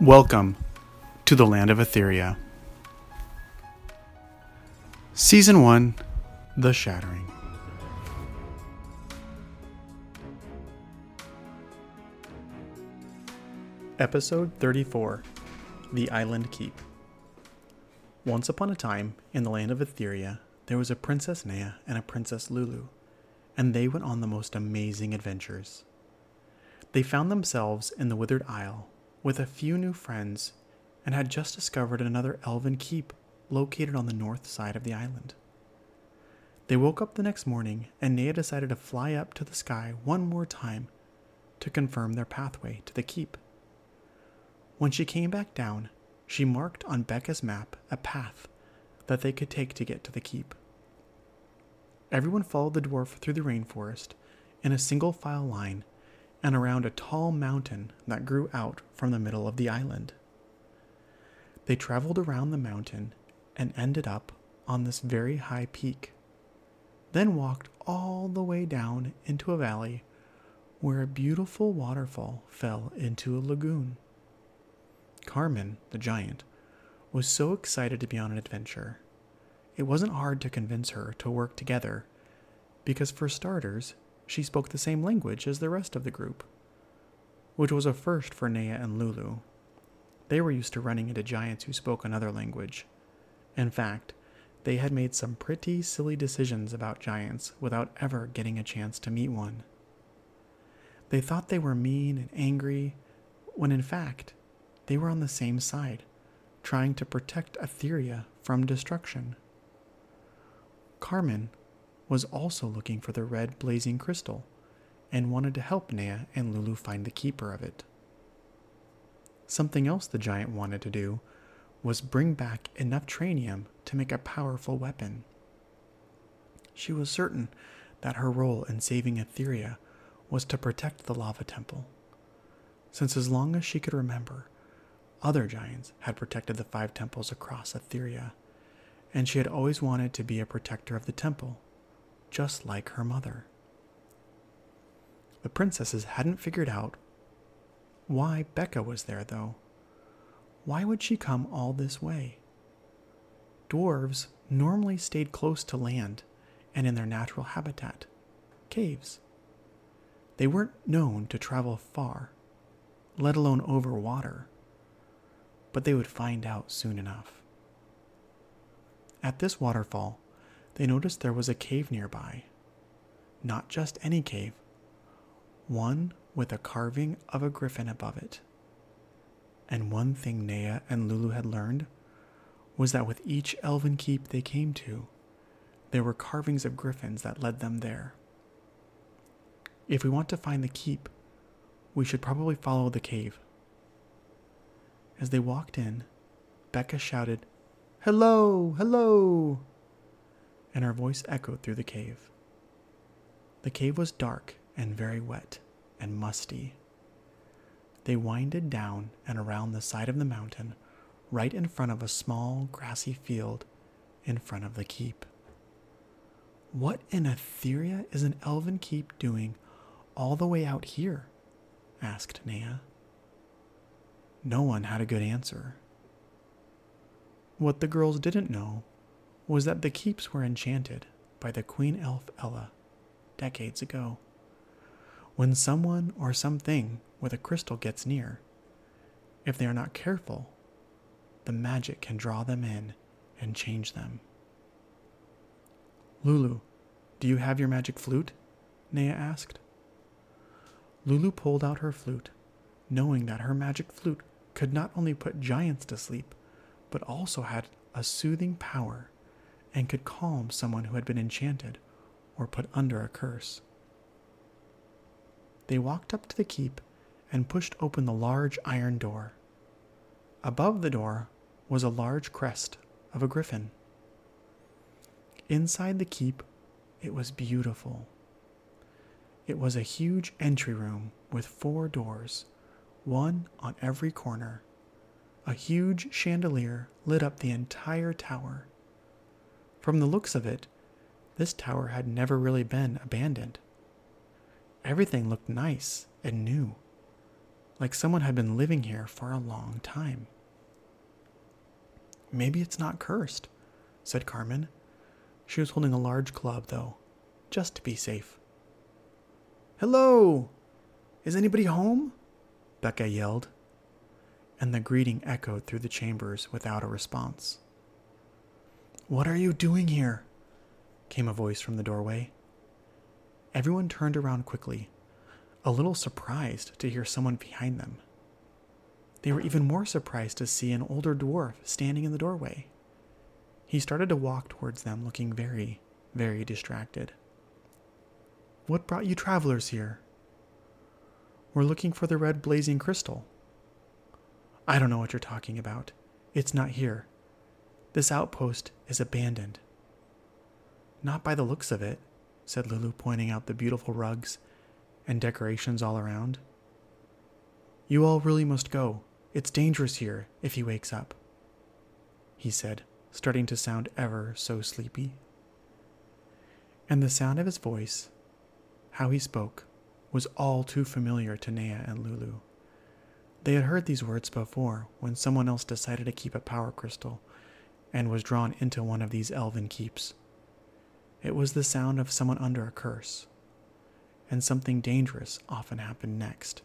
Welcome to the land of Etheria. Season 1 The Shattering. Episode 34 The Island Keep. Once upon a time, in the land of Etheria, there was a Princess Nea and a Princess Lulu, and they went on the most amazing adventures. They found themselves in the Withered Isle with a few new friends and had just discovered another elven keep located on the north side of the island. They woke up the next morning and Nea decided to fly up to the sky one more time to confirm their pathway to the keep. When she came back down, she marked on Becca's map a path that they could take to get to the keep. Everyone followed the dwarf through the rainforest in a single file line and around a tall mountain that grew out from the middle of the island. They traveled around the mountain and ended up on this very high peak, then walked all the way down into a valley where a beautiful waterfall fell into a lagoon. Carmen, the giant, was so excited to be on an adventure. It wasn't hard to convince her to work together, because for starters, she spoke the same language as the rest of the group, which was a first for Nea and Lulu. They were used to running into giants who spoke another language. In fact, they had made some pretty silly decisions about giants without ever getting a chance to meet one. They thought they were mean and angry, when in fact, they were on the same side, trying to protect Etheria from destruction. Carmen was also looking for the red blazing crystal and wanted to help Nea and Lulu find the keeper of it. Something else the giant wanted to do was bring back enough tranium to make a powerful weapon. She was certain that her role in saving Etheria was to protect the lava temple, since as long as she could remember, other giants had protected the five temples across Etheria, and she had always wanted to be a protector of the temple just like her mother. The princesses hadn't figured out why Becca was there, though. Why would she come all this way? Dwarves normally stayed close to land and in their natural habitat, caves. They weren't known to travel far, let alone over water, but they would find out soon enough. At this waterfall, they noticed there was a cave nearby. Not just any cave, one with a carving of a griffin above it. And one thing Nea and Lulu had learned was that with each elven keep they came to, there were carvings of griffins that led them there. If we want to find the keep, we should probably follow the cave. As they walked in, Becca shouted, Hello, hello! And her voice echoed through the cave. The cave was dark and very wet and musty. They winded down and around the side of the mountain, right in front of a small grassy field in front of the keep. What in Etheria is an elven keep doing all the way out here? asked Nea. No one had a good answer. What the girls didn't know was that the keeps were enchanted by the queen elf Ella decades ago. When someone or something with a crystal gets near, if they are not careful, the magic can draw them in and change them. Lulu, do you have your magic flute? Nea asked. Lulu pulled out her flute, knowing that her magic flute could not only put giants to sleep, but also had a soothing power and could calm someone who had been enchanted or put under a curse. They walked up to the keep and pushed open the large iron door. Above the door was a large crest of a griffin. Inside the keep, it was beautiful. It was a huge entry room with four doors, one on every corner. A huge chandelier lit up the entire tower from the looks of it, this tower had never really been abandoned. Everything looked nice and new. like someone had been living here for a long time. Maybe it's not cursed, said Carmen. She was holding a large club, though, just to be safe. Hello! Is anybody home? Becca yelled, and the greeting echoed through the chambers without a response. What are you doing here? came a voice from the doorway. Everyone turned around quickly, a little surprised to hear someone behind them. They were even more surprised to see an older dwarf standing in the doorway. He started to walk towards them, looking very, very distracted. What brought you travelers here? We're looking for the red blazing crystal. I don't know what you're talking about. It's not here. This outpost is abandoned. Not by the looks of it, said Lulu, pointing out the beautiful rugs and decorations all around. You all really must go. It's dangerous here if he wakes up, he said, starting to sound ever so sleepy. And the sound of his voice, how he spoke, was all too familiar to Nea and Lulu. They had heard these words before when someone else decided to keep a power crystal and was drawn into one of these elven keeps. It was the sound of someone under a curse, and something dangerous often happened next.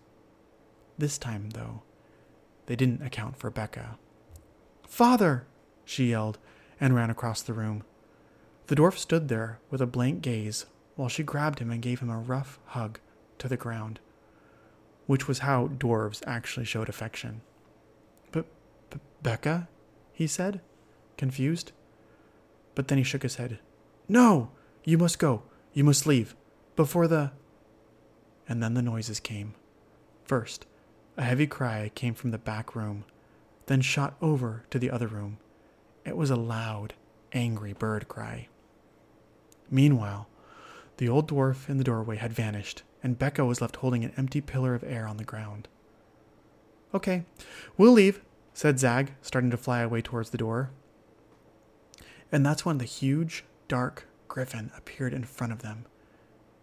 This time, though, they didn't account for Becca. Father! she yelled and ran across the room. The dwarf stood there with a blank gaze while she grabbed him and gave him a rough hug to the ground, which was how dwarves actually showed affection. But, Becca? he said, confused. But then he shook his head. No! You must go. You must leave. Before the. And then the noises came. First, a heavy cry came from the back room, then shot over to the other room. It was a loud, angry bird cry. Meanwhile, the old dwarf in the doorway had vanished, and Becca was left holding an empty pillar of air on the ground. Okay, we'll leave, said Zag, starting to fly away towards the door. And that's when the huge, dark griffin appeared in front of them.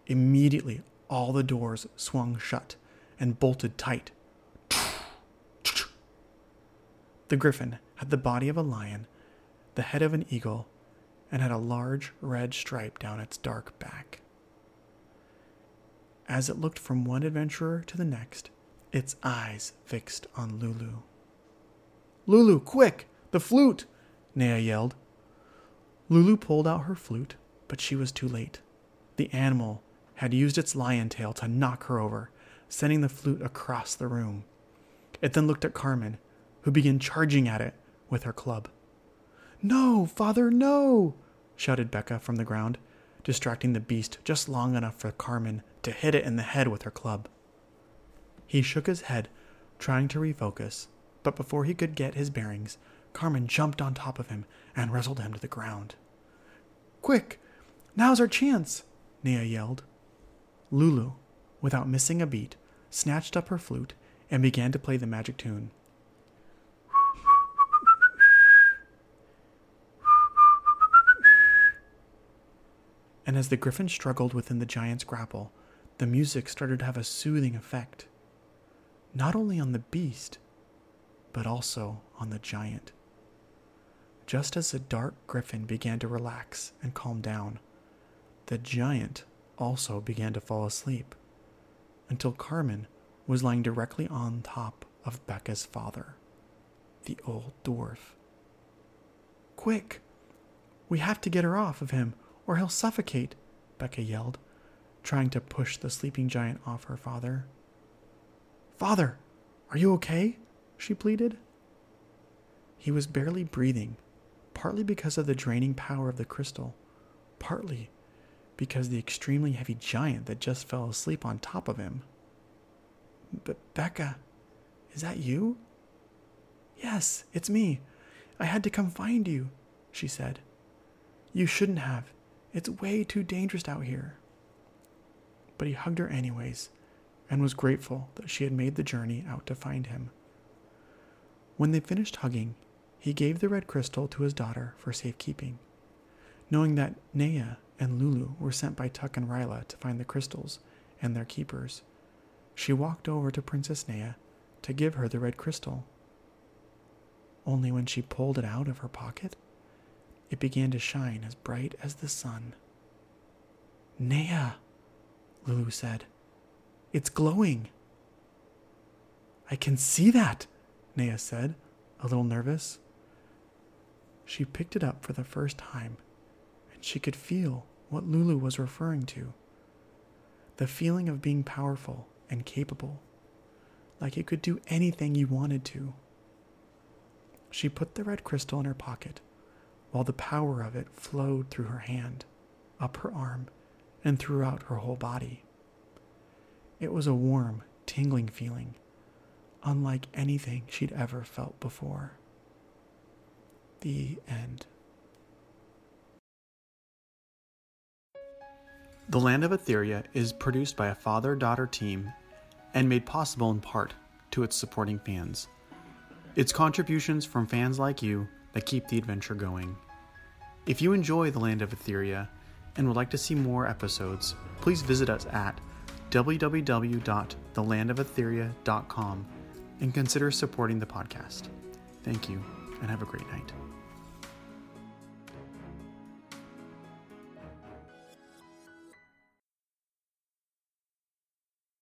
Immediately, all the doors swung shut and bolted tight The griffin had the body of a lion, the head of an eagle, and had a large red stripe down its dark back. As it looked from one adventurer to the next, its eyes fixed on Lulu. Lulu, quick! The flute! Nea yelled. Lulu pulled out her flute, but she was too late. The animal had used its lion tail to knock her over, sending the flute across the room. It then looked at Carmen, who began charging at it with her club. No, father, no! shouted Becca from the ground, distracting the beast just long enough for Carmen to hit it in the head with her club. He shook his head, trying to refocus, but before he could get his bearings, Carmen jumped on top of him and wrestled him to the ground. Quick! Now's our chance! Nea yelled. Lulu, without missing a beat, snatched up her flute and began to play the magic tune. and as the griffin struggled within the giant's grapple, the music started to have a soothing effect, not only on the beast, but also on the giant. Just as the dark griffin began to relax and calm down, the giant also began to fall asleep, until Carmen was lying directly on top of Becca's father, the old dwarf. Quick! We have to get her off of him, or he'll suffocate, Becca yelled, trying to push the sleeping giant off her father. Father, are you okay? she pleaded. He was barely breathing, partly because of the draining power of the crystal, partly because the extremely heavy giant that just fell asleep on top of him. But Becca, is that you? Yes, it's me. I had to come find you, she said. You shouldn't have. It's way too dangerous out here. But he hugged her anyways and was grateful that she had made the journey out to find him. When they finished hugging, he gave the red crystal to his daughter for safekeeping. Knowing that Nea and Lulu were sent by Tuck and Ryla to find the crystals and their keepers, she walked over to Princess Nea to give her the red crystal. Only when she pulled it out of her pocket, it began to shine as bright as the sun. Nea, Lulu said, it's glowing. I can see that, Nea said, a little nervous. She picked it up for the first time, and she could feel what Lulu was referring to the feeling of being powerful and capable, like you could do anything you wanted to. She put the red crystal in her pocket, while the power of it flowed through her hand, up her arm, and throughout her whole body. It was a warm, tingling feeling, unlike anything she'd ever felt before. The end. The Land of Etheria is produced by a father daughter team and made possible in part to its supporting fans. It's contributions from fans like you that keep the adventure going. If you enjoy The Land of Etheria and would like to see more episodes, please visit us at www.thelandofeltheria.com and consider supporting the podcast. Thank you and have a great night.